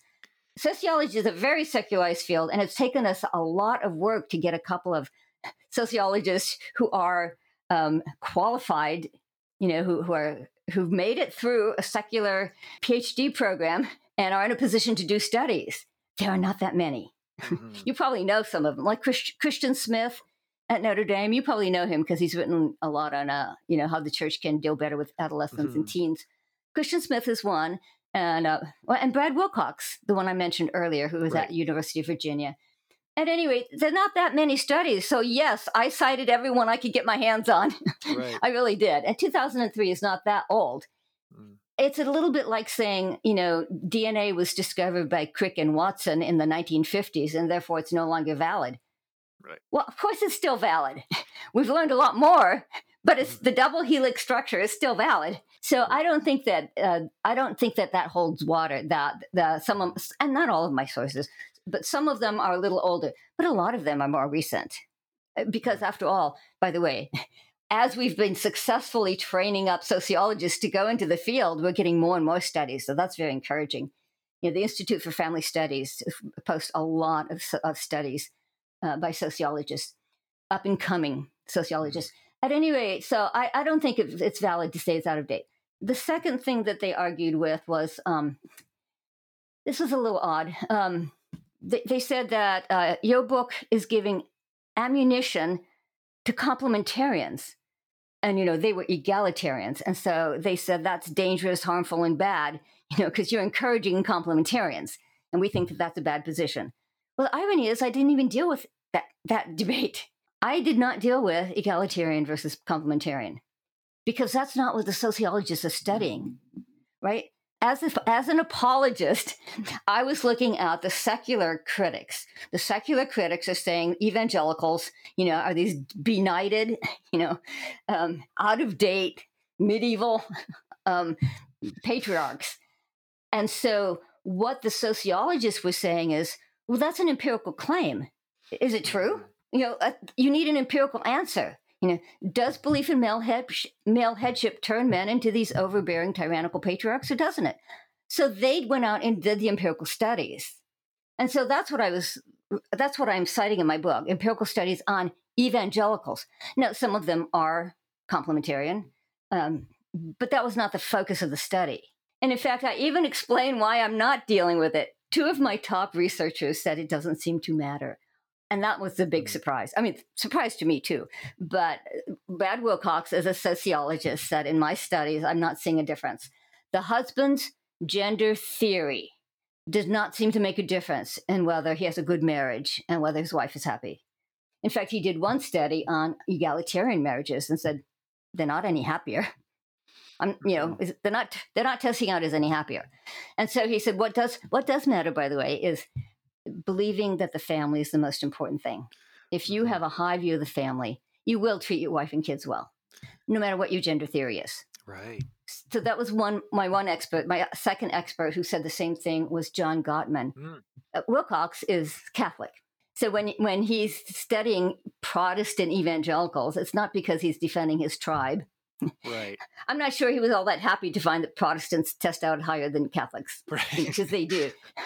sociology is a very secularized field, and it's taken us a lot of work to get a couple of sociologists who are um, qualified, you know, who, who are who've made it through a secular PhD program and are in a position to do studies. There are not that many. Mm-hmm. you probably know some of them, like Christ- Christian Smith at Notre Dame. You probably know him because he's written a lot on, uh, you know, how the church can deal better with adolescents mm-hmm. and teens. Christian Smith is one and uh, and Brad Wilcox, the one I mentioned earlier, who was right. at University of Virginia. At any rate, there's not that many studies. So yes, I cited everyone I could get my hands on. Right. I really did. And 2003 is not that old. Mm. It's a little bit like saying, you know, DNA was discovered by Crick and Watson in the 1950s, and therefore it's no longer valid. Right. Well, of course it's still valid. We've learned a lot more, but it's mm. the double helix structure is still valid. So I don't think that uh, I don't think that that holds water. That the some of, and not all of my sources, but some of them are a little older, but a lot of them are more recent. Uh, because after all, by the way, as we've been successfully training up sociologists to go into the field, we're getting more and more studies. So that's very encouraging. You know, the Institute for Family Studies posts a lot of, of studies uh, by sociologists, up and coming sociologists. At any rate, so I, I don't think it's valid to say it's out of date the second thing that they argued with was um, this was a little odd. Um, they, said that uh, your book is giving ammunition to complementarians. And, you know, they were egalitarians. And so they said that's dangerous, harmful, and bad, you know, because you're encouraging complementarians. And we think that that's a bad position. Well, the irony is, I didn't even deal with that, that debate. I did not deal with egalitarian versus complementarian because that's not what the sociologists are studying, right? As, if, as an apologist, I was looking at the secular critics. The secular critics are saying evangelicals, you know, are these benighted, you know, um, out of date, medieval um, patriarchs. And so what the sociologist was saying is, well, that's an empirical claim. Is it true? You know, uh, you need an empirical answer. You know, does belief in male, head, male headship turn men into these overbearing tyrannical patriarchs, or doesn't it? So they went out and did the empirical studies, and so that's what I was. That's what I'm citing in my book: empirical studies on evangelicals. Now, some of them are complementarian, um, but that was not the focus of the study. And in fact, I even explain why I'm not dealing with it. Two of my top researchers said it doesn't seem to matter. And that was the big mm. surprise. I mean, surprise to me too. But Brad Wilcox, as a sociologist, said in my studies, I'm not seeing a difference. The husband's gender theory does not seem to make a difference in whether he has a good marriage and whether his wife is happy. In fact, he did one study on egalitarian marriages and said they're not any happier. I'm, you know, mm-hmm. they're not they're not testing out as any happier. And so he said, what does what does matter, by the way, is believing that the family is the most important thing. If you mm-hmm. have a high view of the family, you will treat your wife and kids well, no matter what your gender theory is. Right. So that was one my one expert. My second expert who said the same thing was John Gottman. Mm. Uh, Wilcox is Catholic. So when when he's studying Protestant evangelicals, it's not because he's defending his tribe. Right. I'm not sure he was all that happy to find that Protestants test out higher than Catholics, right? Because they do.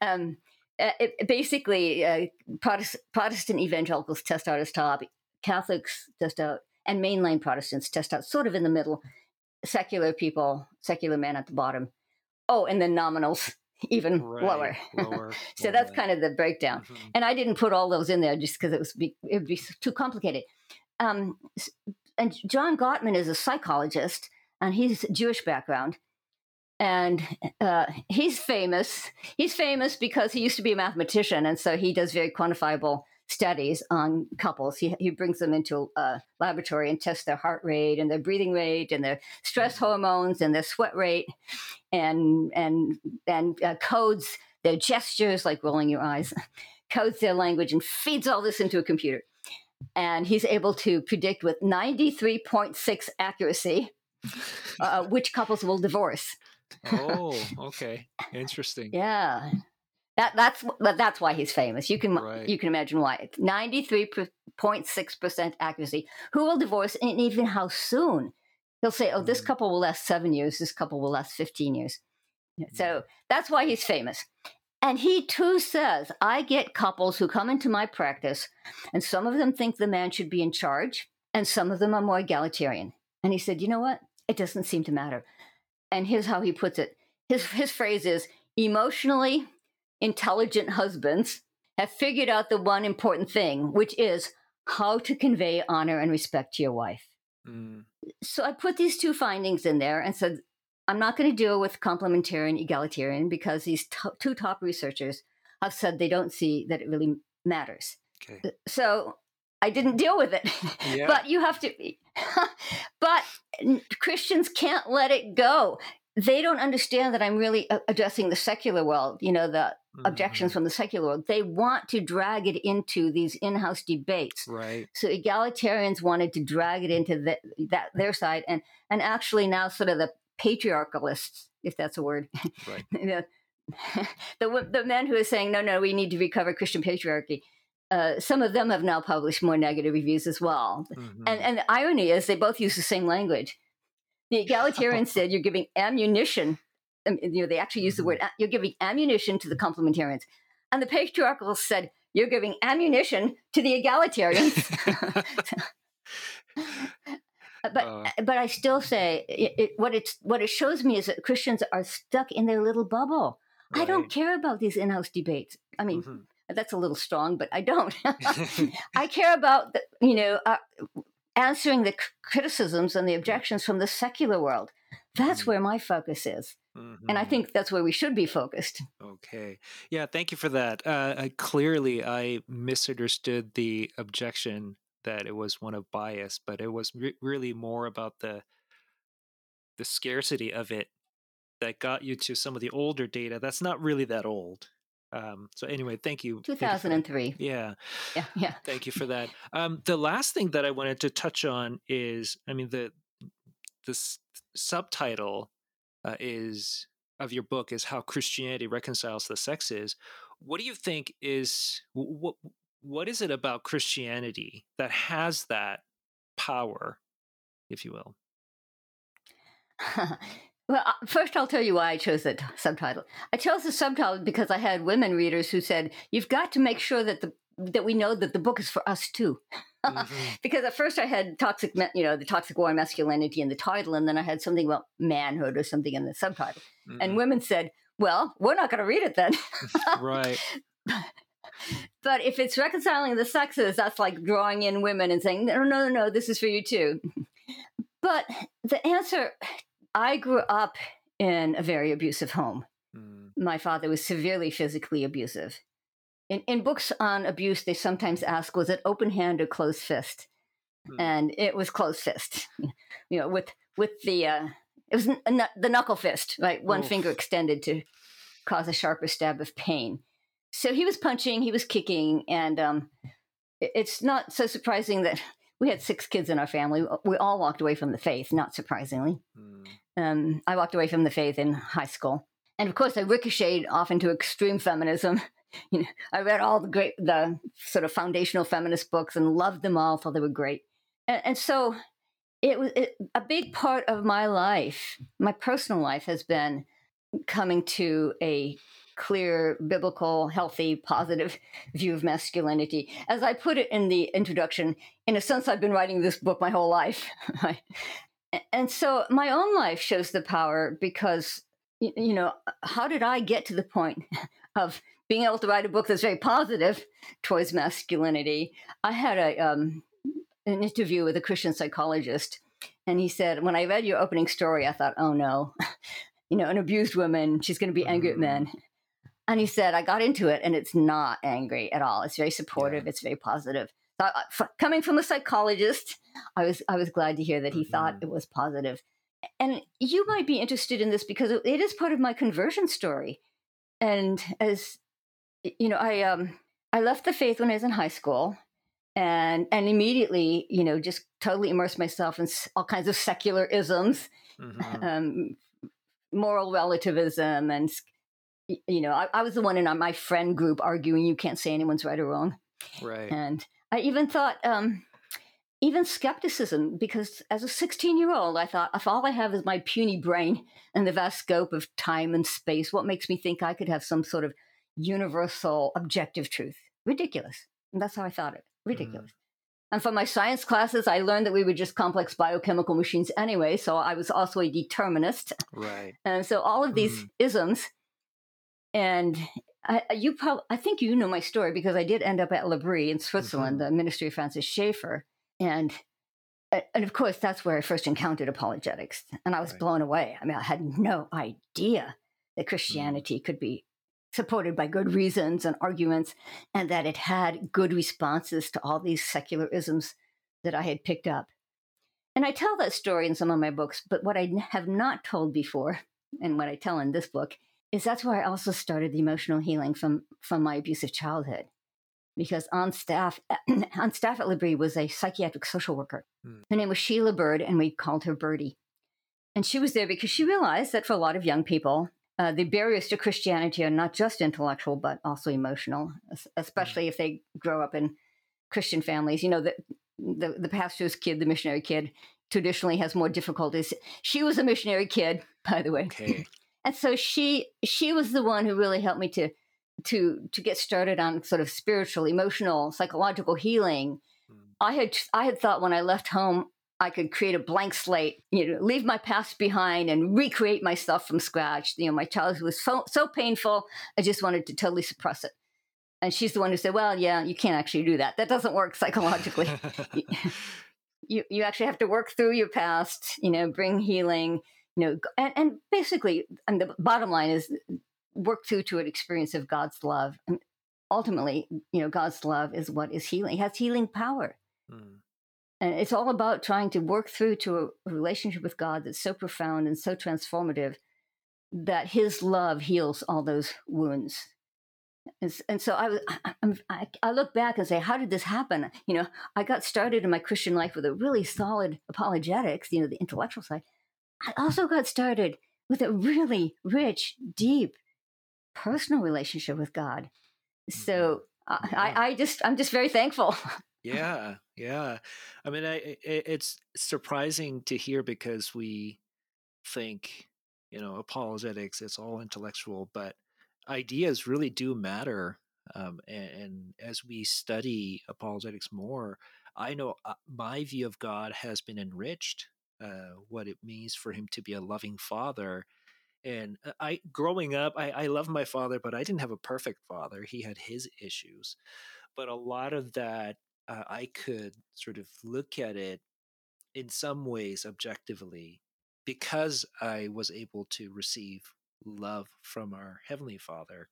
um, uh, it, basically, uh, Protest- Protestant evangelicals test out as top, Catholics test out, and mainline Protestants test out sort of in the middle. Secular people, secular men at the bottom. Oh, and then nominals even right. lower. lower so lower. that's kind of the breakdown. Mm-hmm. And I didn't put all those in there just because it was be, it would be too complicated. Um, and John Gottman is a psychologist, and he's Jewish background, and uh, he's famous. He's famous because he used to be a mathematician, and so he does very quantifiable studies on couples. He, he brings them into a laboratory and tests their heart rate and their breathing rate and their stress mm-hmm. hormones and their sweat rate, and and and uh, codes their gestures like rolling your eyes, codes their language, and feeds all this into a computer and he's able to predict with 93.6 accuracy uh, which couples will divorce. oh, okay, interesting. yeah, that that's that's why he's famous. You can right. you can imagine why. Ninety three point six percent accuracy. Who will divorce, and even how soon? He'll say, "Oh, this mm. couple will last seven years. This couple will last fifteen years." So mm. that's why he's famous. And he too says, I get couples who come into my practice, and some of them think the man should be in charge, and some of them are more egalitarian. And he said, You know what? It doesn't seem to matter. And here's how he puts it his, his phrase is emotionally intelligent husbands have figured out the one important thing, which is how to convey honor and respect to your wife. Mm. So I put these two findings in there and said, I'm not going to deal with complementarian egalitarian because these two top researchers have said they don't see that it really matters. Okay. Uh, so I didn't deal with it. Yeah. but you have to but Christians can't let it go. They don't understand that I'm really addressing the secular world, you know, the mm-hmm. objections from the secular world. They want to drag it into these in-house debates. Right. So egalitarians wanted to drag it into the, that their side and and actually now sort of the patriarchalists, if that's a word. Right. the, the, the men who are saying, no, no, we need to recover Christian patriarchy. Uh, some of them have now published more negative reviews as well. Mm-hmm. And, and the irony is they both use the same language. The egalitarian said you're giving ammunition. Um, you know, they actually use the word mm-hmm. you're giving ammunition to the complementarians, and the patriarchal said you're giving ammunition to the egalitarians. But uh, but I still say it, it, what it's what it shows me is that Christians are stuck in their little bubble. Right. I don't care about these in-house debates. I mean, mm-hmm. that's a little strong, but I don't. I care about the, you know uh, answering the criticisms and the objections from the secular world. That's mm-hmm. where my focus is. Mm-hmm. And I mm-hmm. think that's where we should be focused. Okay. Yeah, thank you for that. Uh, I, clearly, I misunderstood the objection that it was one of bias, but it was re- really more about the the scarcity of it that got you to some of the older data. That's not really that old. Um, so anyway, thank you. 2003. Thank you yeah. Yeah. Yeah. Thank you for that. Um, the last thing that I wanted to touch on is, I mean, the, the s- subtitle uh, is of your book is how Christianity reconciles the sexes. What do you think is what what is it about Christianity that has that power, if you will? well, uh, first I'll tell you why I chose that subtitle. I chose the subtitle because I had women readers who said, "You've got to make sure that the that we know that the book is for us too. Mm-hmm. because at first I had toxic, you know, the toxic war on masculinity in the title, and then I had something about manhood or something in the subtitle. Mm-hmm. And women said, "Well, we're not going to read it then." right. But if it's reconciling the sexes, that's like drawing in women and saying, "No, no, no, no, this is for you too." But the answer, I grew up in a very abusive home. Mm. My father was severely physically abusive in, in books on abuse, they sometimes ask, was it open hand or closed fist? Hmm. And it was closed fist, you know, with with the uh, it was n- the knuckle fist, right? One Oof. finger extended to cause a sharper stab of pain. So he was punching, he was kicking, and um, it's not so surprising that we had six kids in our family. We all walked away from the faith, not surprisingly. Mm. Um, I walked away from the faith in high school. And of course, I ricocheted off into extreme feminism you know, I read all the great, the sort of foundational feminist books and loved them all, thought they were great. And, and so it was it, a big part of my life, my personal life has been coming to a clear, biblical, healthy, positive view of masculinity. As I put it in the introduction, in a sense, I've been writing this book my whole life. and so my own life shows the power because, you know, how did I get to the point of being able to write a book that's very positive towards masculinity. I had a um, an interview with a Christian psychologist, and he said, when I read your opening story, I thought, oh no, you know, an abused woman, she's going to be angry at men. And he said, I got into it, and it's not angry at all. It's very supportive. Yeah. It's very positive. So, uh, coming from a psychologist, I was I was glad to hear that he mm-hmm. thought it was positive. And you might be interested in this because it is part of my conversion story. And as you know, I um I left the faith when I was in high school, and and immediately, you know, just totally immersed myself in all kinds of secular isms, mm-hmm. um, moral relativism, and you know, I, I, was the one in my friend group arguing you can't say anyone's right or wrong, right? And I even thought. um even skepticism, because as a 16 year old, I thought, if all I have is my puny brain and the vast scope of time and space, what makes me think I could have some sort of universal objective truth. Ridiculous. And that's how I thought it. Ridiculous. Mm. And for my science classes, I learned that we were just complex biochemical machines anyway. So I was also a determinist. Right. And so all of these mm. isms, and I, you probably, I think you know my story because I did end up at Le L'Abri in Switzerland, mm-hmm. the Ministry of Francis Schaeffer. And and of course, that's where I first encountered apologetics. And I was right. blown away. I mean, I had no idea that mm. Christianity mm. could be supported by good reasons and arguments, and that it had good responses to all these secularisms that I had picked up. And I tell that story in some of my books, but what I have not told before, and what I tell in this book, is that's where I also started the emotional healing from, from my abusive childhood. Because on staff, on staff at L'Abri was a psychiatric social worker. Hmm. Her name was Sheila Bird, and we called her Birdie. And she was there because she realized that for a lot of young people, uh, the barriers to Christianity are not just intellectual, but also emotional, especially mm. if they grow up in Christian families. You know, the, the, the pastor's kid, the missionary kid, traditionally has more difficulties. She was a missionary kid, by the way. Okay. And so she she was the one who really helped me to to to get started on sort of spiritual, emotional, psychological healing. Mm. I had I had thought when I left home I could create a blank slate, you know, leave my past behind and recreate myself from scratch. You know, my childhood was so, so painful. I just wanted to totally suppress it. And she's the one who said, well, yeah, you can't actually do that. That doesn't work psychologically. you, you actually have to work through your past, you know, bring healing, you know, and, and basically, and the bottom line is work through to an experience of God's love. And ultimately, you know, God's love is what is healing. It has healing power. Mm. And it's all about trying to work through to a relationship with God that's so profound and so transformative that His love heals all those wounds. And, and so I, I, I look back and say, how did this happen? You know, I got started in my Christian life with a really solid apologetics, you know, the intellectual side. I also got started with a really rich, deep, personal relationship with God. So mm-hmm. I, I just, I'm just very thankful. Yeah, yeah. I mean, I, it, it's surprising to hear because we think, you know, apologetics, it's all intellectual, but ideas really do matter. Um, and, and, as we study apologetics more, I know uh, my view of God has been enriched. Uh, what it means for Him to be a loving Father, and uh, I, growing up, I, I love my father, but I didn't have a perfect father. He had his issues, but a lot of that uh, I could sort of look at it in some ways objectively because I was able to receive love from our Heavenly Father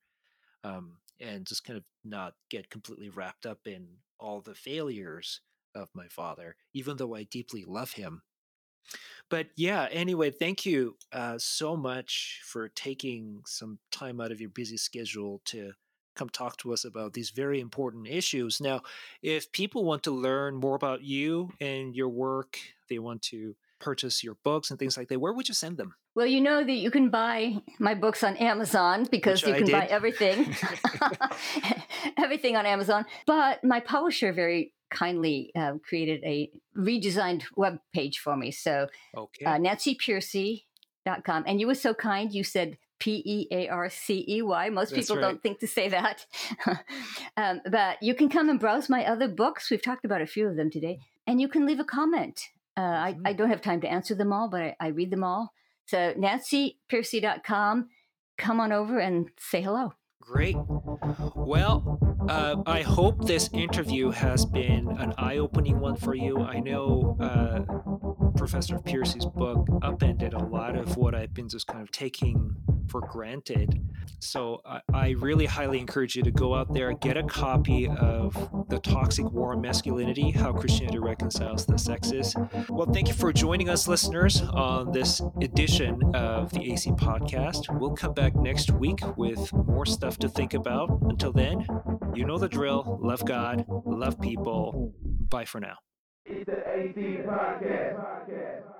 um, and just kind of not get completely wrapped up in all the failures of my father, even though I deeply love him. But yeah, anyway, thank you uh, so much for taking some time out of your busy schedule to come talk to us about these very important issues. Now, if people want to learn more about you and your work, they want to purchase your books and things like that, where would you send them? Well, you know that you can buy my books on Amazon because Which you can buy everything, everything on Amazon. But my publisher very kindly uh, created a redesigned web page for me. So, okay. uh, nancypearcey.com. And you were so kind. You said P E A R C E Y. Most That's people right. don't think to say that. um, but you can come and browse my other books. We've talked about a few of them today. And you can leave a comment. Uh, mm-hmm. I, I, don't have time to answer them all, but I, I read them all. So, nancypearcey.com. Come on over and say hello. Great. Well, uh, I hope this interview has been an eye opening one for you. I know uh, Professor Pearcey's book upended a lot of what I've been just kind of taking for granted. So I, I really highly encourage you to go out there, get a copy of The Toxic War on Masculinity How Christianity Reconciles the Sexes. Well, thank you for joining us, listeners, on this edition of the AC podcast. We'll come back next week with more stuff to think about. Until then, you know the drill. Love God, love people. Bye for now. It's the AC podcast. podcast.